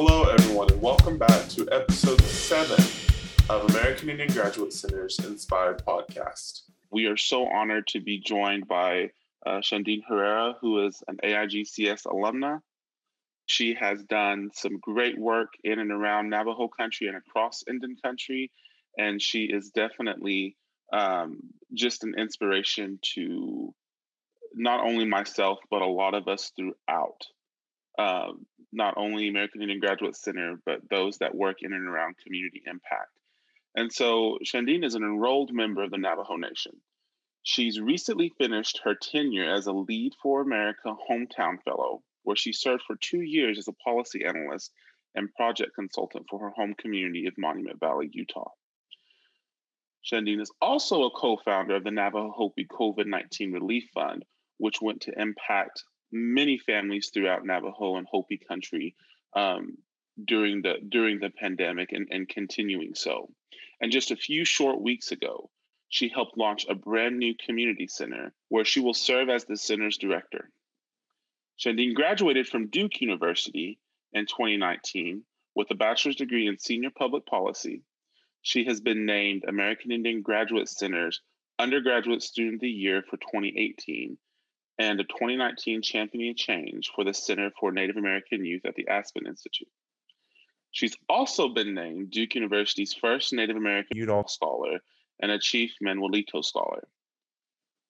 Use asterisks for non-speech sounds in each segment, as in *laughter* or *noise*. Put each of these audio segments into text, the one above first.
Hello, everyone, and welcome back to episode seven of American Indian Graduate Center's Inspired Podcast. We are so honored to be joined by uh, Shandiin Herrera, who is an AIGCS alumna. She has done some great work in and around Navajo country and across Indian country, and she is definitely um, just an inspiration to not only myself, but a lot of us throughout uh, not only American Indian Graduate Center, but those that work in and around community impact. And so Shandiin is an enrolled member of the Navajo Nation. She's recently finished her tenure as a Lead for America Hometown Fellow, where she served for two years as a policy analyst and project consultant for her home community of Monument Valley, Utah. Shandiin is also a co founder of the Navajo Hopi COVID 19 Relief Fund, which went to impact many families throughout Navajo and Hopi country um, during the during the pandemic and, and continuing so. And just a few short weeks ago, she helped launch a brand new community center where she will serve as the center's director. Shandiin graduated from Duke University in 2019 with a bachelor's degree in senior public policy. She has been named American Indian Graduate Center's Undergraduate Student of the Year for 2018 and a 2019 Championing Change for the Center for Native American Youth at the Aspen Institute. She's also been named Duke University's first Native American Udall Scholar and a Chief Manuelito Scholar.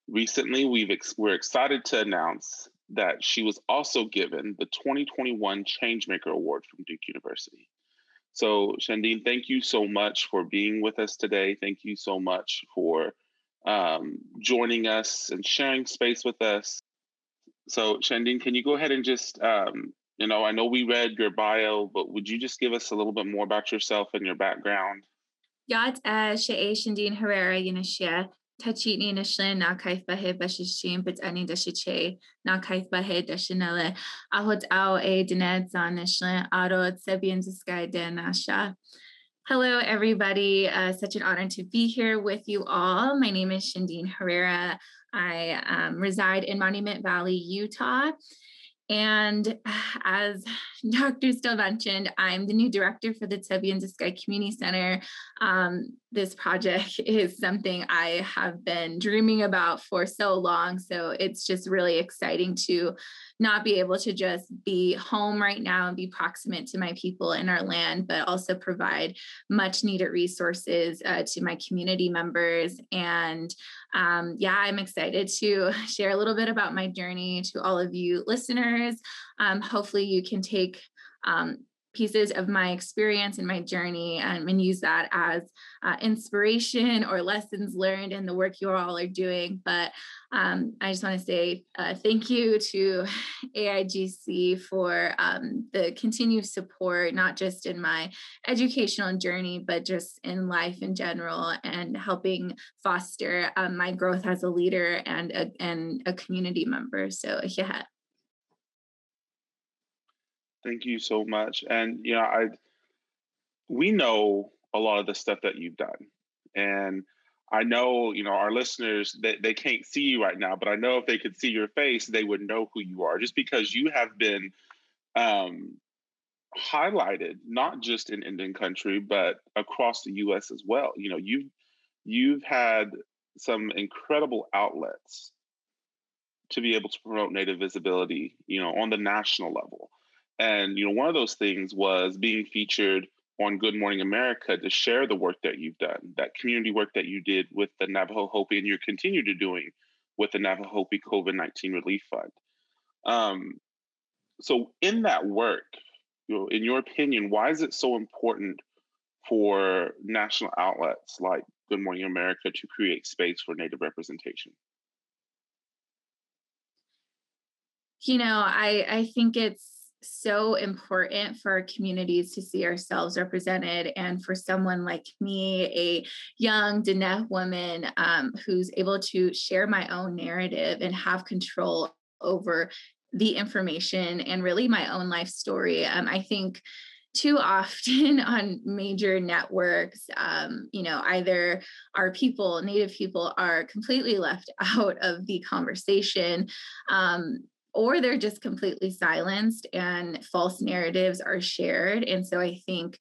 Recently, we've ex- we're excited to announce that she was also given the 2021 Changemaker Award from Duke University. So, Shandiin, thank you so much for being with us today. Thank you so much for um, joining us and sharing space with us. So, Shandiin, can you go ahead and just, um, you know, I know we read your bio, but would you just give us a little bit more about yourself and your background? Yat Shea Shandiin Herrera Yinashia, Tachini Nishlin, Na Kaif Bahe Bashishim, but Ani Dashiche, Na Kaif Bahe Dashinele, Ahot Ao E Dined Zan Nishlin, Aro Sebian Sky De Nasha. Hello, everybody. Uh, such an honor to be here with you all. My name is Shandiin Herrera. I um, reside in Monument Valley, Utah. And as *sighs* Dr. Still mentioned, I'm the new director for the Tsebyan Community Center. Um, this project *laughs* is something I have been dreaming about for so long. So it's just really exciting to not be able to just be home right now and be proximate to my people in our land, but also provide much needed resources uh, to my community members. And um, yeah, I'm excited to *laughs* share a little bit about my journey to all of you listeners. Um, hopefully, you can take um, pieces of my experience and my journey um, and use that as uh, inspiration or lessons learned in the work you all are doing. But um, I just want to say uh, thank you to *laughs* AIGC for um, the continued support, not just in my educational journey, but just in life in general and helping foster um, my growth as a leader and a, and a community member. So, yeah. Thank you so much. And you know, I we know a lot of the stuff that you've done. And I know, you know, our listeners they, they can't see you right now, but I know if they could see your face, they would know who you are just because you have been um, highlighted not just in Indian country, but across the US as well. You know, you've you've had some incredible outlets to be able to promote native visibility, you know, on the national level. And you know, one of those things was being featured on Good Morning America to share the work that you've done, that community work that you did with the Navajo Hopi, and you continue to doing with the Navajo Hopi COVID nineteen Relief Fund. Um, so, in that work, you know, in your opinion, why is it so important for national outlets like Good Morning America to create space for Native representation? You know, I I think it's so important for our communities to see ourselves represented and for someone like me a young Diné woman um, who's able to share my own narrative and have control over the information and really my own life story. Um, i think too often *laughs* on major networks um, you know either our people native people are completely left *laughs* out of the conversation. Um, or they're just completely silenced and false narratives are shared. And so I think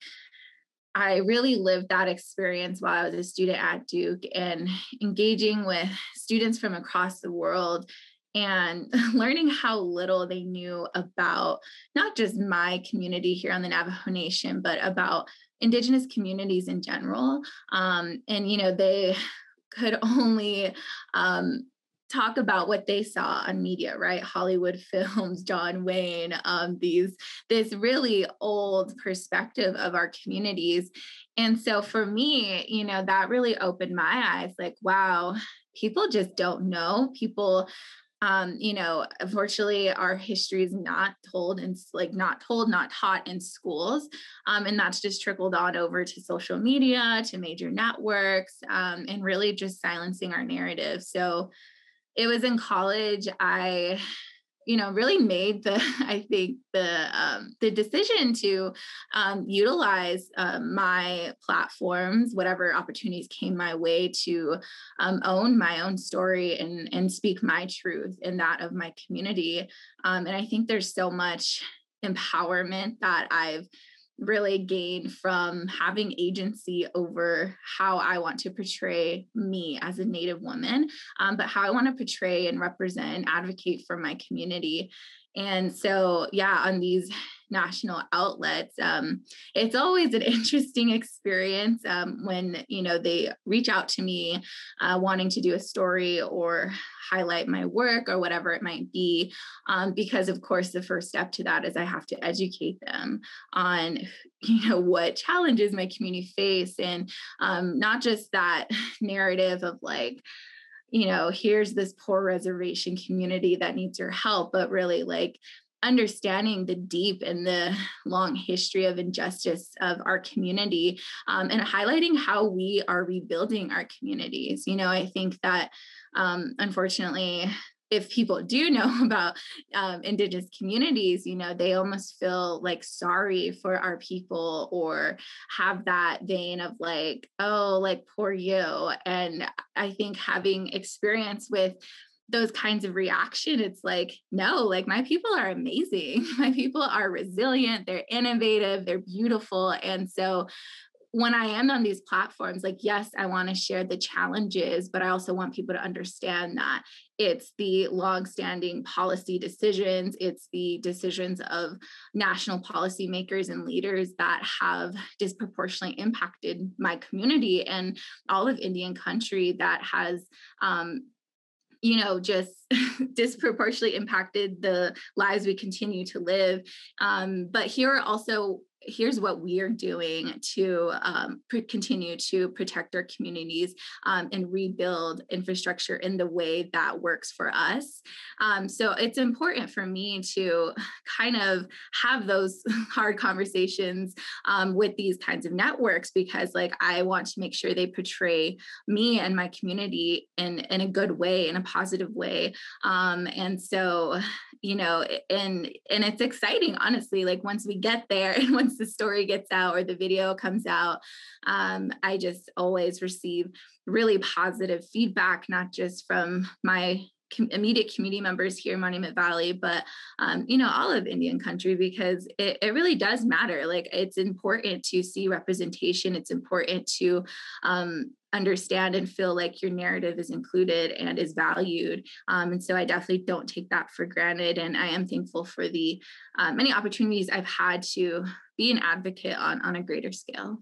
I really lived that experience while I was a student at Duke and engaging with students from across the world and *laughs* learning how little they knew about not just my community here on the Navajo Nation, but about Indigenous communities in general. Um, and, you know, they could *laughs* only um, talk about what they saw on media right hollywood *laughs* films john wayne um, these this really old perspective of our communities and so for me you know that really opened my eyes like wow people just don't know people um, you know, unfortunately, our history is not told and like not told, not taught in schools. Um, and that's just trickled on over to social media, to major networks, um, and really just silencing our narrative. So it was in college i you know really made the *laughs* i think the um, the decision to um, utilize um, my platforms whatever opportunities came my way to um, own my own story and and speak my truth and that of my community. Um, and i think there's so much empowerment that i've really gain from having agency over how I want to portray me as a Native woman, um, but how I want to portray and represent and advocate for my community. And so, yeah, on these national outlets, um, it's always an *laughs* interesting experience um, when you know they reach out to me uh, wanting to do a story or highlight my work or whatever it might be. Um, because of course, the first step to that is I have to educate them on *laughs* you know what challenges my community face and um, not just that *laughs* narrative of like you know, here's this poor reservation community that needs your help, but really like understanding the deep and the long history of injustice of our community um, and highlighting how we are rebuilding our communities. You know, I think that um, unfortunately, if people do *laughs* know about um, indigenous communities you know they almost feel like sorry for our people or have that vein of like oh like poor you and i think having experience with those kinds of reaction it's like no like my people are amazing. *laughs* My people are resilient they're innovative they're beautiful and so when I am on these platforms, like, yes, I want to share the challenges, but I also want people to understand that it's the long-standing policy decisions, it's the decisions of national policymakers and leaders that have disproportionately impacted my community and all of Indian country that has um, you know just *laughs* disproportionately impacted the lives we continue to live. Um, but here are also here's what we're doing to um, continue to protect our communities um, and rebuild infrastructure in the way that works for us. Um, so it's important for me to kind of have those *laughs* hard conversations um, with these kinds of networks because, like, I want to make sure they portray me and my community in in a good way, in a positive way. Um, and so, you know, and and it's exciting, honestly. Like once we get there *laughs* and once the story gets out or the video comes out, um, I just always receive really positive feedback, not just from my immediate community members here in Monument Valley, but um, you know all of Indian country because it, it really does matter. Like it's important to see representation. It's important to um, understand and feel like your narrative is included and is valued. Um, and so I definitely don't take that for granted. And I am thankful for the uh, many opportunities I've had to be an advocate on on a greater scale.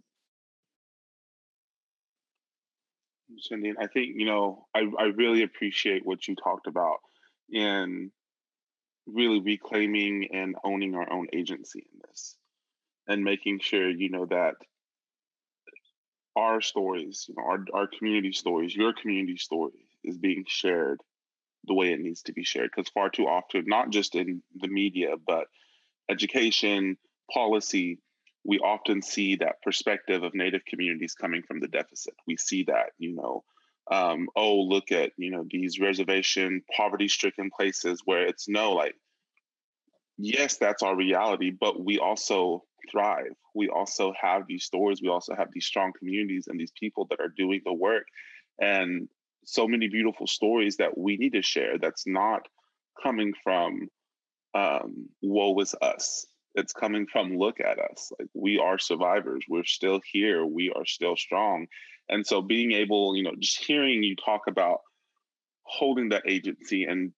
Cindy, I think, you know, I, I really appreciate what you talked about in really reclaiming and owning our own agency in this and making sure, you know, that our stories, you know, our, our community stories, your community story is being shared the way it needs to be shared. Because far too often, not just in the media, but education, policy, we often see that perspective of Native communities coming from the deficit. We see that, you know, um, oh, look at, you know, these reservation, poverty stricken places where it's no, like, yes, that's our reality, but we also thrive. We also have these stories. We also have these strong communities and these people that are doing the work. And so many beautiful stories that we need to share that's not coming from um, woe is us. It's coming from look at us. Like we are survivors. We're still here. We are still strong. And so being able, you know, just hearing you talk about holding that agency and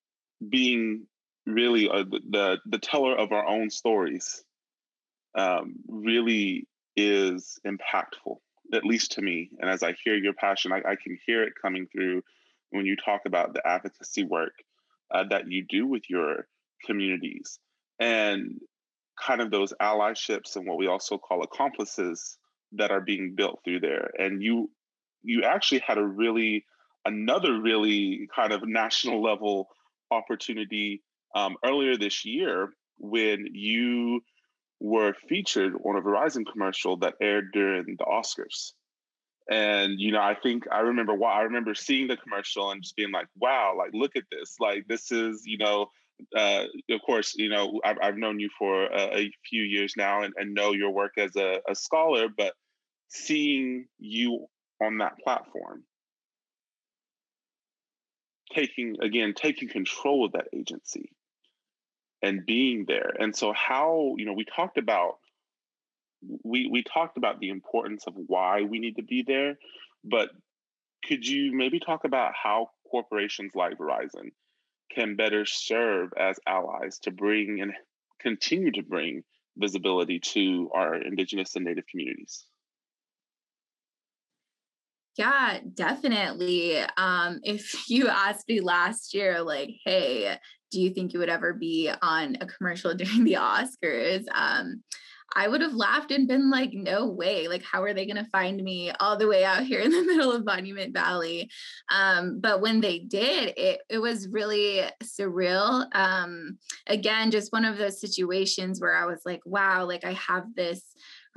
being really uh, the the teller of our own stories um, really is impactful, at least to me. And as I hear your passion, I, I can hear it coming through when you talk about the advocacy work uh, that you do with your communities and kind of those allyships and what we also call accomplices that are being built through there. And you you actually had a really another really kind of national *laughs* level opportunity um, earlier this year when you were featured on a Verizon commercial that aired during the Oscars. And you know, I think I remember why I remember seeing the commercial and just being like, "Wow! Like, look at this! Like, this is you know, uh, of course, you know, I've, I've known you for a, a few years now and, and, know your work as a, a scholar, but seeing you on that platform taking again taking control of that agency and being there and so how you know we talked about we we talked about the importance of why we need to be there but could you maybe talk about how corporations like verizon can better serve as allies to bring and continue to bring visibility to our indigenous and native communities yeah, definitely. Um, if *laughs* you asked me last year, like, hey, do you think you would ever be on a commercial *laughs* during the Oscars? Um, I would have laughed and been like, no way. Like, how are they going to find me all the way out here in the *laughs* middle of Monument Valley? Um, but when they did, it, it was really surreal. Um, again, just one of those situations where I was like, wow, like I have this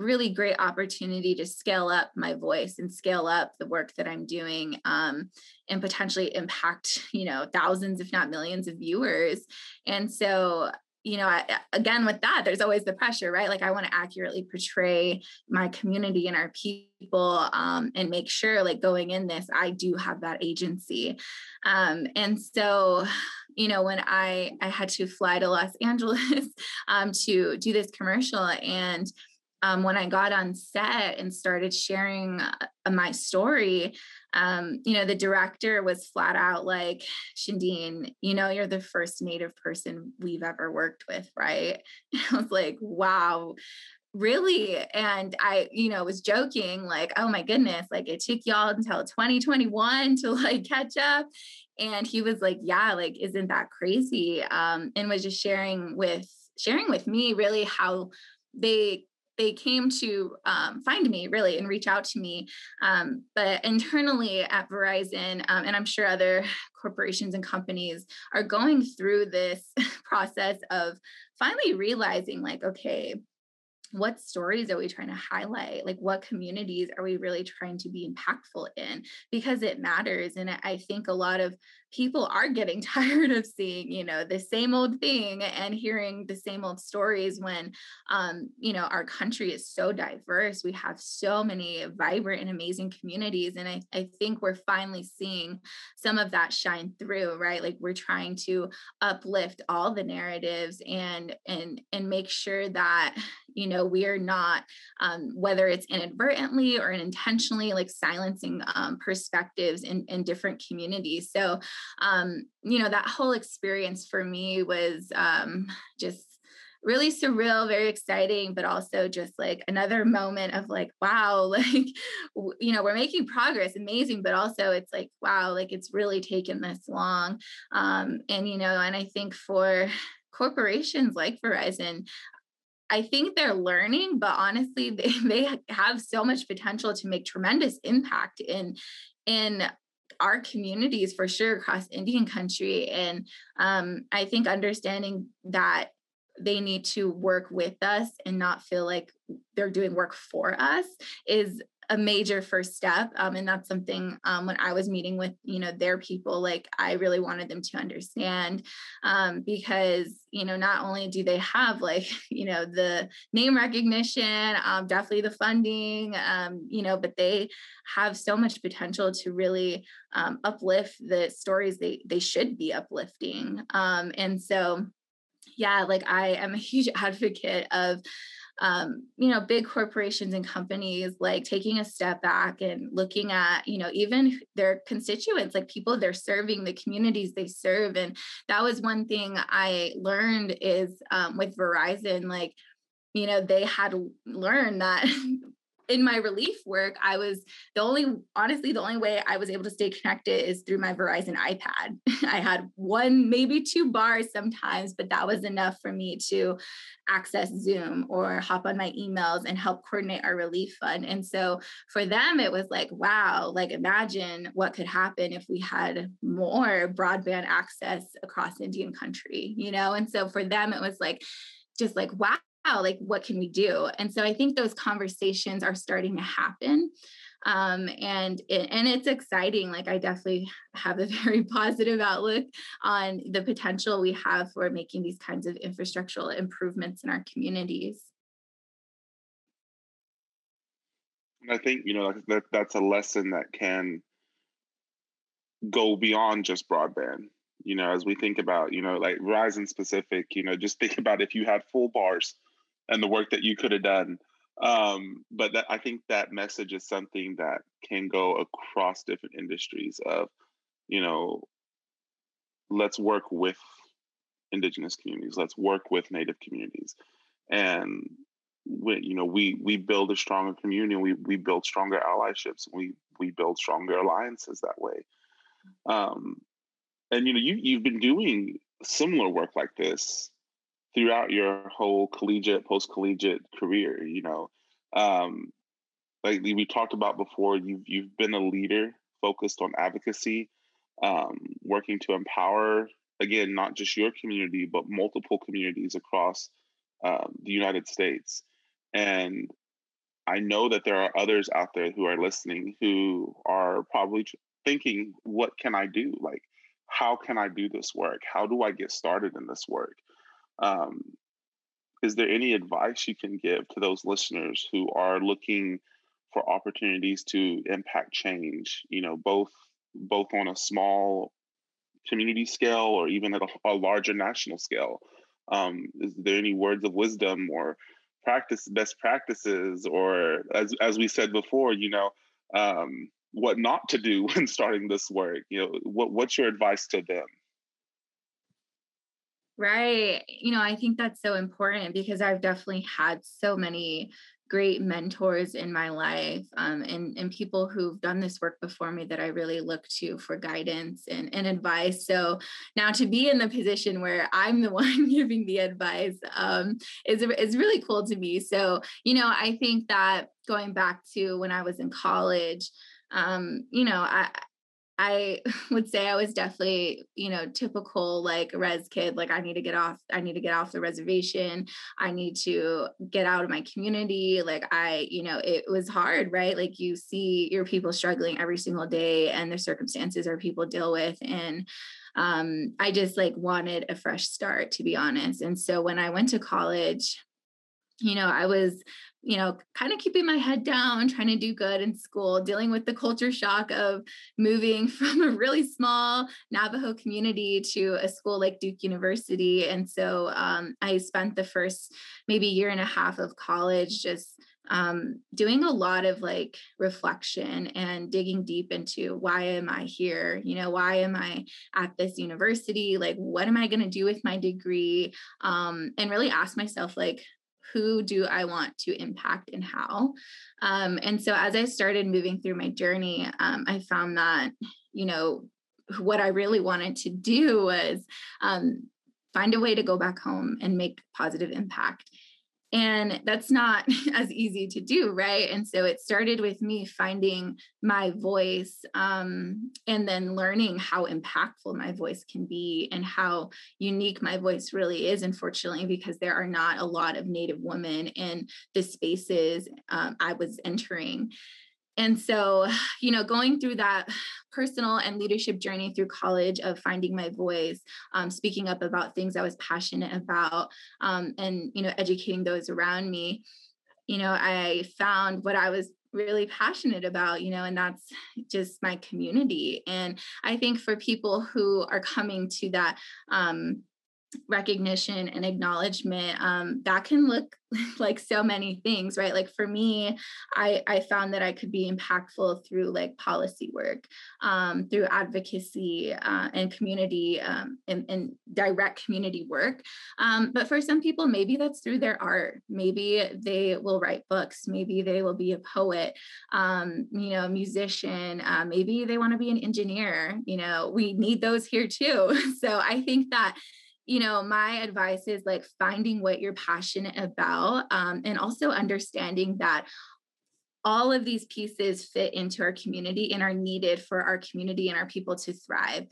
really great opportunity to scale up my voice and scale up the work that I'm doing um, and potentially impact, you know, thousands, if not millions of viewers. And so, you know, I, again, with that, there's always the pressure, right? Like, I want to accurately portray my community and our people um, and make sure, like, going in this, I do have that agency. Um, and so, you know, when I I had to fly to Los Angeles *laughs* um, to do this commercial, and um, when I got on set and started sharing uh, my story, um, you know, the director was flat out like, Shandiin, you know, you're the first Native person we've ever worked with, right? And *laughs* I was like, wow, really? And I, you know, was joking, like, oh my goodness, like it took y'all until 2021 to like catch up. And he was like, yeah, like, isn't that crazy? Um, and was just sharing with sharing with me really how they they came to um, find me really and reach out to me. Um, but internally at Verizon, um, and I'm sure other *sighs* corporations and companies are going through this *laughs* process of finally realizing, like, okay, what stories are we trying to highlight like what communities are we really trying to be impactful in because it matters and i think a lot of people are getting *laughs* tired of seeing you know the same old thing and hearing the same old stories when um, you know our country is so diverse. We have so many vibrant and amazing communities and I, I think we're finally seeing some of that shine through right? Like we're trying to uplift all the narratives and and and make sure that you know we are not um, whether it's inadvertently or intentionally like silencing um, perspectives in, in different communities so um, you know, that whole experience for me was um, just really surreal, very exciting, but also just like another moment of like, wow, *laughs* like, you know, we're making progress, amazing, but also it's like, wow, like it's really taken this long. Um, and, you know, and I think for corporations like Verizon, I think they're learning, but honestly, they, *laughs* they have so much potential to make tremendous impact in in our communities for sure across Indian country. And um, I think understanding that they need to work with us and not feel like they're doing work for us is a major first step um, and that's something um, when i was meeting with you know their people like i really wanted them to understand um, because you know not only do they have like *laughs* you know the name recognition um, definitely the funding um, you know but they have so much potential to really um, uplift the stories they they should be uplifting and so yeah, like I am a huge *laughs* advocate of um, you know, big corporations and companies like taking a step back and looking at, you know, even their constituents, like people they're serving, the communities they serve. And that was one thing I learned is um, with Verizon, like, you know, they had learned that *laughs* in my relief work, I was the only, honestly, the only way I was able to stay connected is through my Verizon iPad. *laughs* I had one, maybe two bars sometimes, but that was enough for me to access Zoom or hop on my emails and help coordinate our relief fund. And so for them, it was like, wow, like imagine what could happen if we had more broadband access across Indian country, you know? And so for them, it was like, just like, wow, like what can we do? And so i think those conversations are starting to happen um, and it, and it's exciting like i definitely have a *laughs* very positive outlook on the potential we have for making these kinds of infrastructural improvements in our communities. I think you know that that's a lesson that can go beyond just broadband you know as we think about you know like verizon specific you know just think *laughs* about if you had full bars and the work that you could have done. Um, but that, I think that message is something that can go across different industries of, you know, let's work with indigenous communities, let's work with native communities. And we, you know, we we build a stronger community, we we build stronger allyships, we we build stronger alliances that way. Um, and you know, you you've been doing similar work like this throughout your whole collegiate, post collegiate career. You know, um, like we talked about before, you've you've been a leader focused on advocacy, um, working to empower again not just your community but multiple communities across um, the United States. And I know that there are others out there who are listening who are probably thinking, "What can I do? Like, how can I do this work? How do I get started in this work?" Um, is there any advice you can give to those listeners who are looking for opportunities to impact change? You know, both both on a small community scale or even at a, a larger national scale. Um, is there any words of wisdom or practice best practices or as as we said before, you know, um, what not to do *laughs* when starting this work? You know, what what's your advice to them? Right. You know, I think that's so important because I've definitely had so many great mentors in my life um, and, and people who've done this work before me that I really look to for guidance and, and advice. So now to be in the position where I'm the *laughs* one giving the advice um, is, is really cool to me. So, you know, I think that going back to when I was in college, um, you know, I, I *laughs* would say I was definitely, you know, typical like res kid. Like I need to get off, I need to get off the reservation. I need to get out of my community. Like I, you know, it was hard, right? Like you see your people struggling every single day and the circumstances our people deal with. And um, I just like wanted a fresh start, to be honest. And so when I went to college, you know, I was you know, kind of keeping my head down, trying to do good in school, dealing with the culture shock of moving *laughs* from a really small Navajo community to a school like Duke University. And so um, I spent the first maybe year and a half of college just um, doing a lot of like reflection and digging deep into why am I here? You know, why am I at this university? Like, what am I going to do with my degree? Um, and really ask myself, like, who do I want to impact and how? Um, and so as I started moving through my journey, um, I found that, you know, what I really wanted to do was um, find a way to go back home and make positive impact and that's not *laughs* as easy to do right? And so it started with me finding my voice um, and then learning how impactful my voice can be and how unique my voice really is unfortunately because there are not a lot of native women in the spaces um, i was entering and so, *sighs* you know, going through that *sighs* personal and leadership journey through college of finding my voice, um, speaking up about things I was passionate about, um, and, you know, educating those around me, you know, I found what I was really passionate about, you know, and that's just my community. And I think for people who are coming to that, um, recognition and acknowledgement um, that can look *laughs* like so many things right? Like for me i i found that i could be impactful through like policy work um, through advocacy uh, and community um, and, and, direct community work. Um, but for some people maybe that's through their art. Maybe they will write books. Maybe they will be a poet um, you know musician. Uh, maybe they want to be an engineer. You know we need those here too. *laughs* So i think that you know, my advice is like finding what you're passionate about um, and also understanding that all of these pieces fit into our community and are needed for our community and our people to thrive.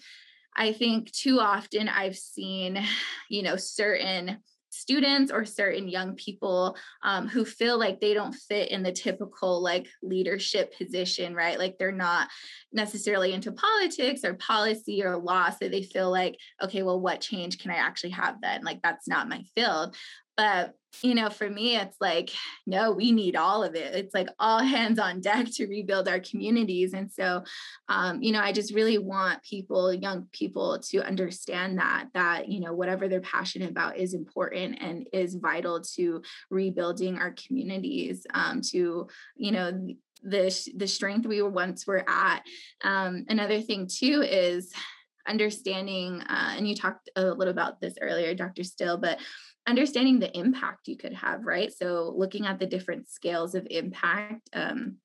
I think too often I've seen, you know, certain students or certain young people um, who feel like they don't fit in the typical like leadership position right? Like they're not necessarily into politics or policy or law so they feel like okay well what change can i actually have then? Like that's not my field but you know, for me, it's like, no, we need all of it. It's like all *laughs* hands on deck to rebuild our communities. And so, um, you know, I just really want people, young people, to understand that, that, you know, whatever they're passionate about is important and is vital to rebuilding our communities, um, to, you know, the, the strength we were once were at. Um, another thing, too, is understanding, uh, and you talked a little about this earlier, Dr. Still, but understanding the impact you could have, right? So looking at the different scales of impact um,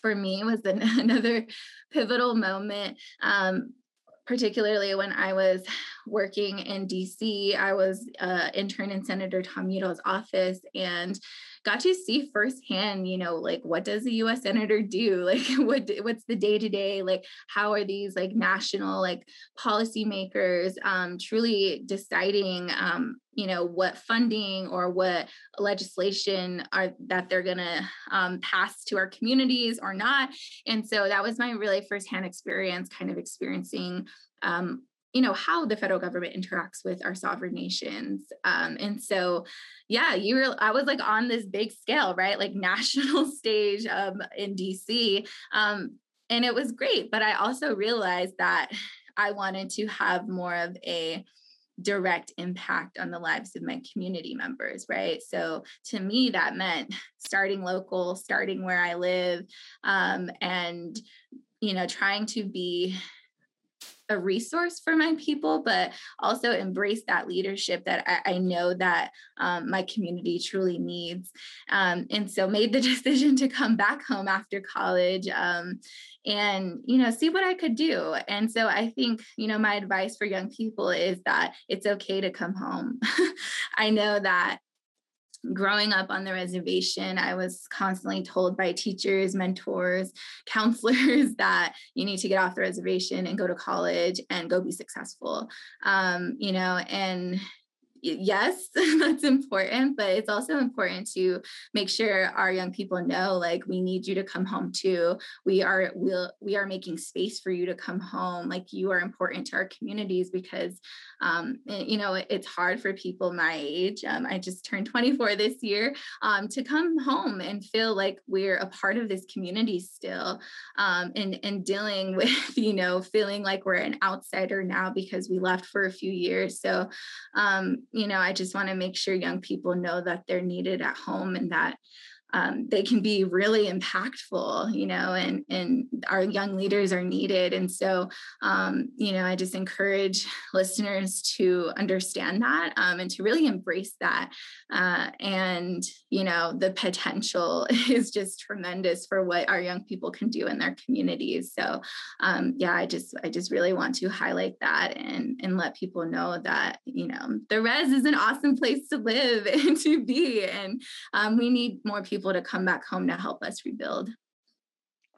for me was an, *laughs* another pivotal moment. Um, particularly when I was working in DC, I was uh, intern in Senator Tom Udall's office, and got to see firsthand, you know, like what does a US senator do? *laughs* Like what what's the day-to-day, like how are these like national like policymakers um, truly deciding um, you know what funding or what legislation are that they're going to um, pass to our communities or not and so that was my really firsthand experience kind of experiencing um, you know how the federal government interacts with our sovereign nations. Um, and so yeah you were i was like on this big scale right? Like *laughs* national stage um, in dc um, and it was great but i also realized that i wanted to have more of a direct impact on the lives of my community members right? So to me that meant starting local starting where i live um, and you know trying to be a resource for my people, but also embrace that leadership that I, I know that um, my community truly needs. Um, and so made the *laughs* decision to come back home after college um, and, you know, see what I could do. And so I think, you know, my advice for young people is that it's okay to come home. *laughs* I know that growing up on the reservation, I was constantly told by teachers, mentors, *laughs* counselors that you need to get off the reservation and go to college and go be successful. Um, you know, and yes, *laughs* that's important, but it's also important to make sure our young people know like we need you to come home too. We are we'll, we are making space for you to come home. Like you are important to our communities because um, eh, you know it's hard for people my age. Um, I just turned 24 this year um, to come home and feel like we're a part of this community still, um, and and dealing *laughs* with you know feeling like we're an outsider now because we left for a few years. So um, you know, I just want to make sure young people know that they're needed at home and that um, they can be really impactful, you know, and and our young leaders are needed. And so, um, you know, I just encourage listeners to understand that um, and to really embrace that. Uh, and you know, the potential *laughs* is just tremendous for what our young people can do in their communities. So, um, yeah, I just I just really want to highlight that and and let people know that you know the res is an awesome place to live *laughs* and to be, and um, we need more people people to come back home to help us rebuild.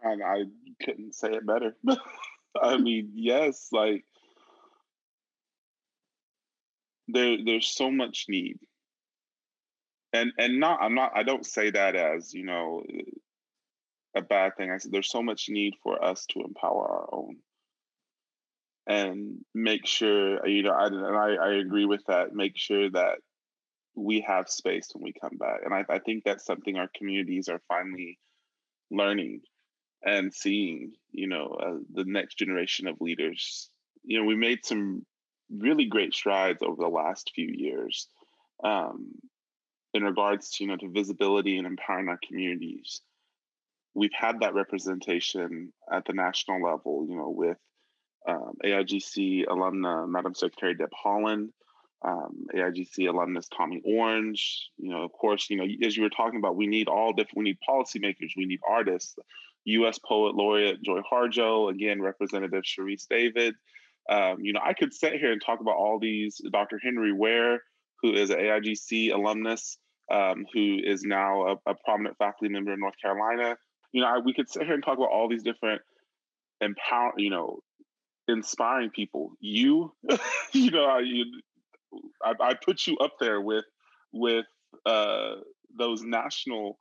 And I couldn't say it better. *laughs* I *laughs* mean, yes, like there there's so much need. And and not I'm not I don't say that as, you know, a bad thing. I said there's so much need for us to empower our own and make sure you know I, and I, I agree with that make sure that we have space when we come back. And I, I think that's something our communities are finally learning and seeing, you know, uh, the next generation of leaders. You know, we made some really great strides over the last few years um, in regards to you know to visibility and empowering our communities. We've had that representation at the national level, you know, with um, AIGC alumna Madam Secretary Deb Haaland, um, AIGC alumnus Tommy Orange. You know, of course, you know, as you were talking about, we need all different. We need policymakers. We need artists. U.S. Poet Laureate Joy Harjo, again, Representative Sharice David. Um, you know, I could sit here and talk about all these. Dr. Henry Ware, who is an AIGC alumnus, um, who is now a, a, prominent faculty member in North Carolina. You know, I, we could sit here and talk about all these different empower, you know, inspiring people. You, *laughs* you know, you, I, I put you up there with with uh, those national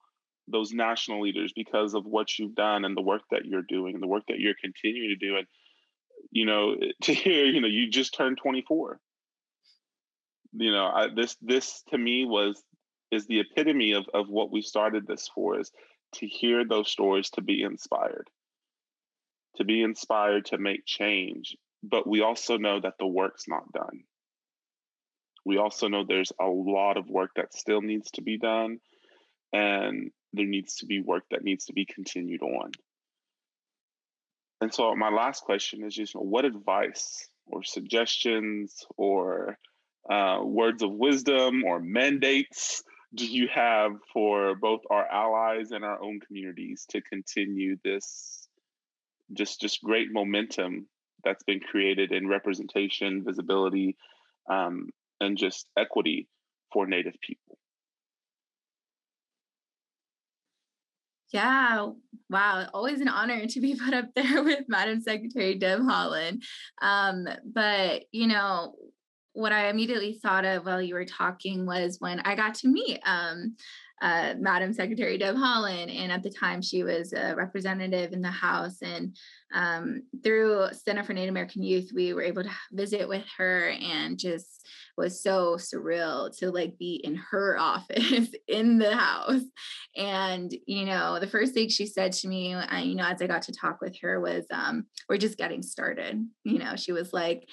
those national leaders because of what you've done and the work that you're doing and the work that you're continuing to do. And you know, *laughs* to hear, you know, you just turned 24. You know, I, this this to me was is the epitome of of what we started this for is to hear those stories to be inspired to be inspired to make change but we also know that the work's not done we also know there's a lot of work that still needs to be done and there needs to be work that needs to be continued on. And so my last question is just what advice or suggestions or uh, words of wisdom or mandates do you have for both our allies and our own communities to continue this just just great momentum that's been created in representation visibility um, and just equity for native people Yeah, wow. Always an honor to be *laughs* put up there with Madam Secretary Deb Haaland. Um, but, you know, what I immediately thought of while you were talking was when I got to meet um, uh, Madam Secretary Deb Haaland. And at the time, she was a representative in the House. And um, through Center for Native American Youth, we were able to visit with her and just was so surreal to like be in her *laughs* office in the house. And, you know, the first thing she said to me, uh, you know, as I got to talk with her was, um, we're just getting started. You know, she was like,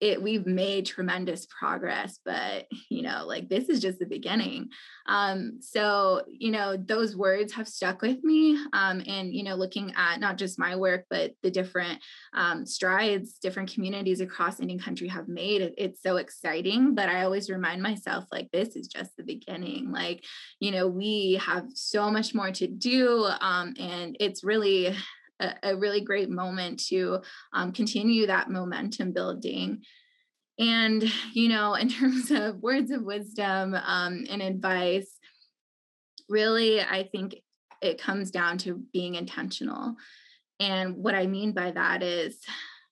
it we've made tremendous progress but you know like this is just the beginning. Um so you know those words have stuck with me um and you know looking at not just my work but the different um, strides different communities across indian country have made it, it's so exciting but i always remind myself like this is just the beginning. Like you know we have so much more to do um and it's really a, a really great moment to um, continue that momentum building. And, you know, in *laughs* terms of words of wisdom um, and advice, really, I think it comes down to being intentional. And what I mean by that is,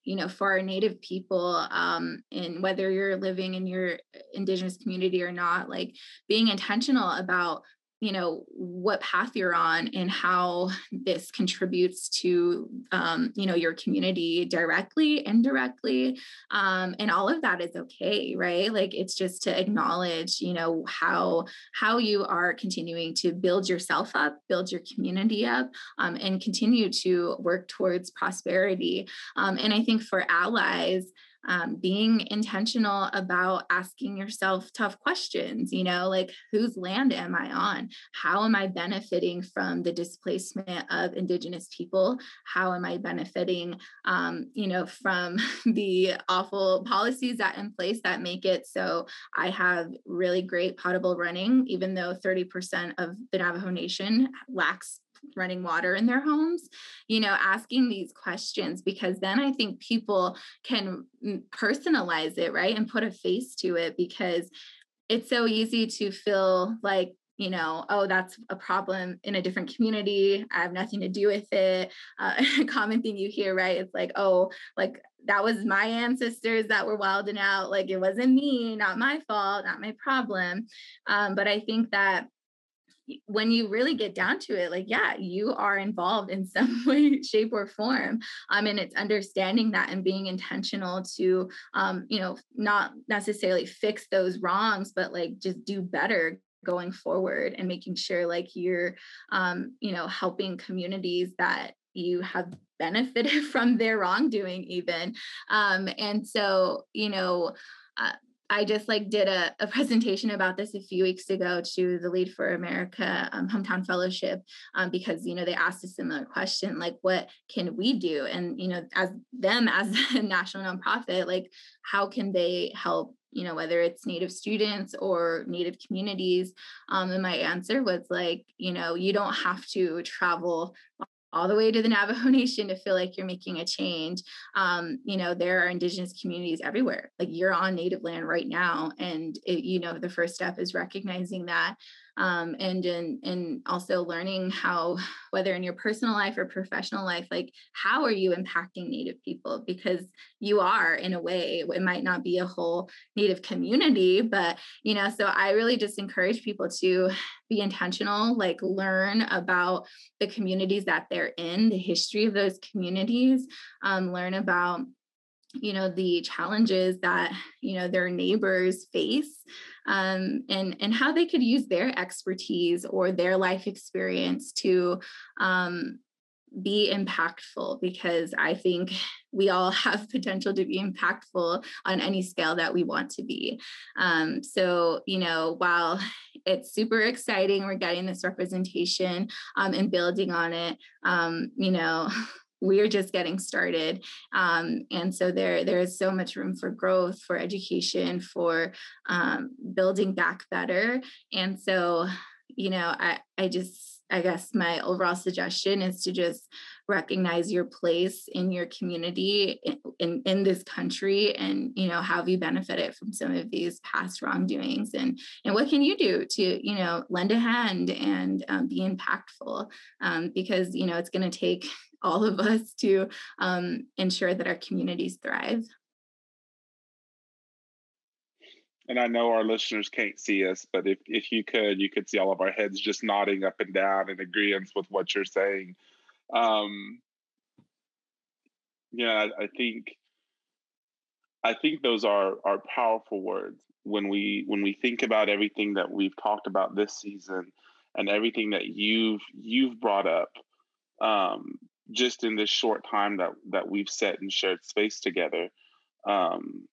you know, for our Native people, um, and whether you're living in your Indigenous community or not, like being intentional about you know what path you're on and how this contributes to um, you know your community directly indirectly um, and all of that is okay right? Like it's just to acknowledge you know how how you are continuing to build yourself up build your community up um, and continue to work towards prosperity. Um, and i think for allies um, being intentional about asking yourself tough questions, you know, like whose land am I on? How am I benefiting from the displacement of Indigenous people? How am I benefiting, um, you know, from *laughs* the awful policies that in place that make it so I have really great potable running, even though 30% of the Navajo Nation lacks running water in their homes you know asking these questions because then i think people can personalize it right and put a face to it because it's so easy to feel like you know, oh, that's a problem in a different community. I have nothing to do with it. Uh, *laughs* a common thing you hear, right? It's like, oh, like that was my ancestors that were wilding out. Like it wasn't me, not my fault, not my problem. Um, but I think that when you really get down to it like yeah you are involved in *laughs* some way shape or form. Um, and it's understanding that and being intentional to um, you know not necessarily fix those wrongs but like just do better going forward and making sure like you're um, you know helping communities that you have benefited *laughs* from their wrongdoing even. Um, and so you know uh, I just like did a, a, *laughs* presentation about this a few weeks ago to the Lead for America um, Hometown Fellowship um, because you know they asked a similar question like what can we do? And you know as them as *laughs* a national nonprofit like how can they help you know whether it's native students or native communities? Um, and my answer was like you know you don't have to travel all the way to the *laughs* Navajo Nation to feel like you're making a change. Um, you know, there are indigenous communities everywhere. Like you're on native land right now. And it, you know, the first step is recognizing that um, and in, and also learning how whether in your personal life or professional life like how are you impacting native people? Because you are in a way it might not be a whole native community but you know so i really just encourage people to be intentional like learn about the communities that they're in the history of those communities um, learn about you know the challenges that you know their neighbors face um, and and how they could use their expertise or their life experience to um, be impactful because I think we all *laughs* have potential to be impactful on any scale that we want to be. Um, so, you know, while it's super exciting, we're getting this representation um, and building on it, um, you know, *laughs* we're just getting started. Um, and so there there is so much room for growth for education for um, building back better. And so you know i i just i guess my overall suggestion is to just recognize your place in your community in, in, in this country and you know how have you benefited from some of these past wrongdoings. And and what can you do to you know lend a hand and um, be impactful? Um, because you know it's going to take all of us to um, ensure that our communities thrive. And I know our listeners can't see us, but if, if you could, you could see all of our heads just nodding up and down in agreement with what you're saying. Um, yeah, I, I think I think those are are powerful words when we when we think about everything that we've talked about this season and everything that you've you've brought up. Um, just in this short time that that we've set and shared space together um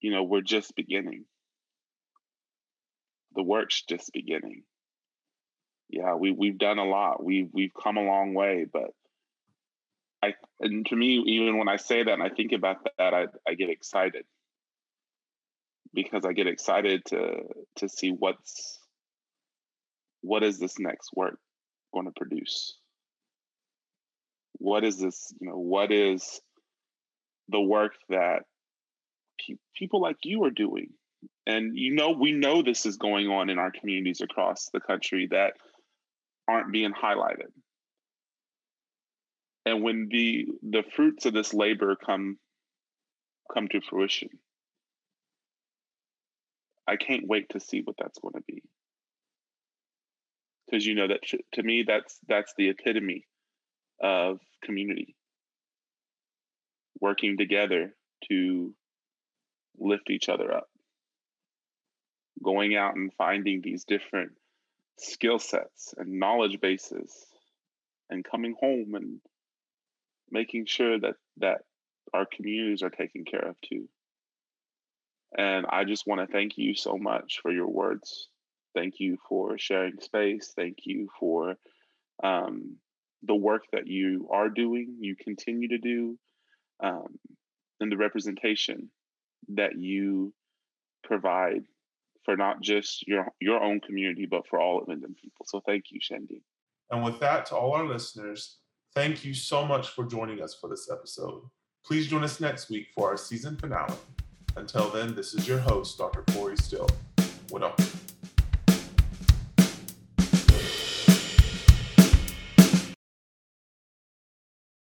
you know we're just beginning. The work's just beginning. Yeah we we've done a lot. We've we've come a long way but i and to me even when i say that and i think about that i i get excited. Because i get excited to to see what's what is this next work going to produce what is this you know what is the work that pe- people like you are doing? And you know we know this is going on in our communities across the country that aren't being highlighted. And when the the fruits of this labor come come to fruition i can't wait to see what that's going to be. Because you know that to me that's that's the epitome of community, working together to lift each other up, going out and finding these different skill sets and knowledge bases and coming home and making sure that that our communities are taken care of too. And I just want to thank you so much for your words. Thank you for sharing space. Thank you for um, the work that you are doing, you continue to do, um, and the representation that you provide for not just your your own community, but for all of Indian people. So thank you, Shandiin. And with that, to all our listeners, thank you so much for joining us for this episode. Please join us next week for our season finale. Until then, this is your host, Dr. Corey Still. What up?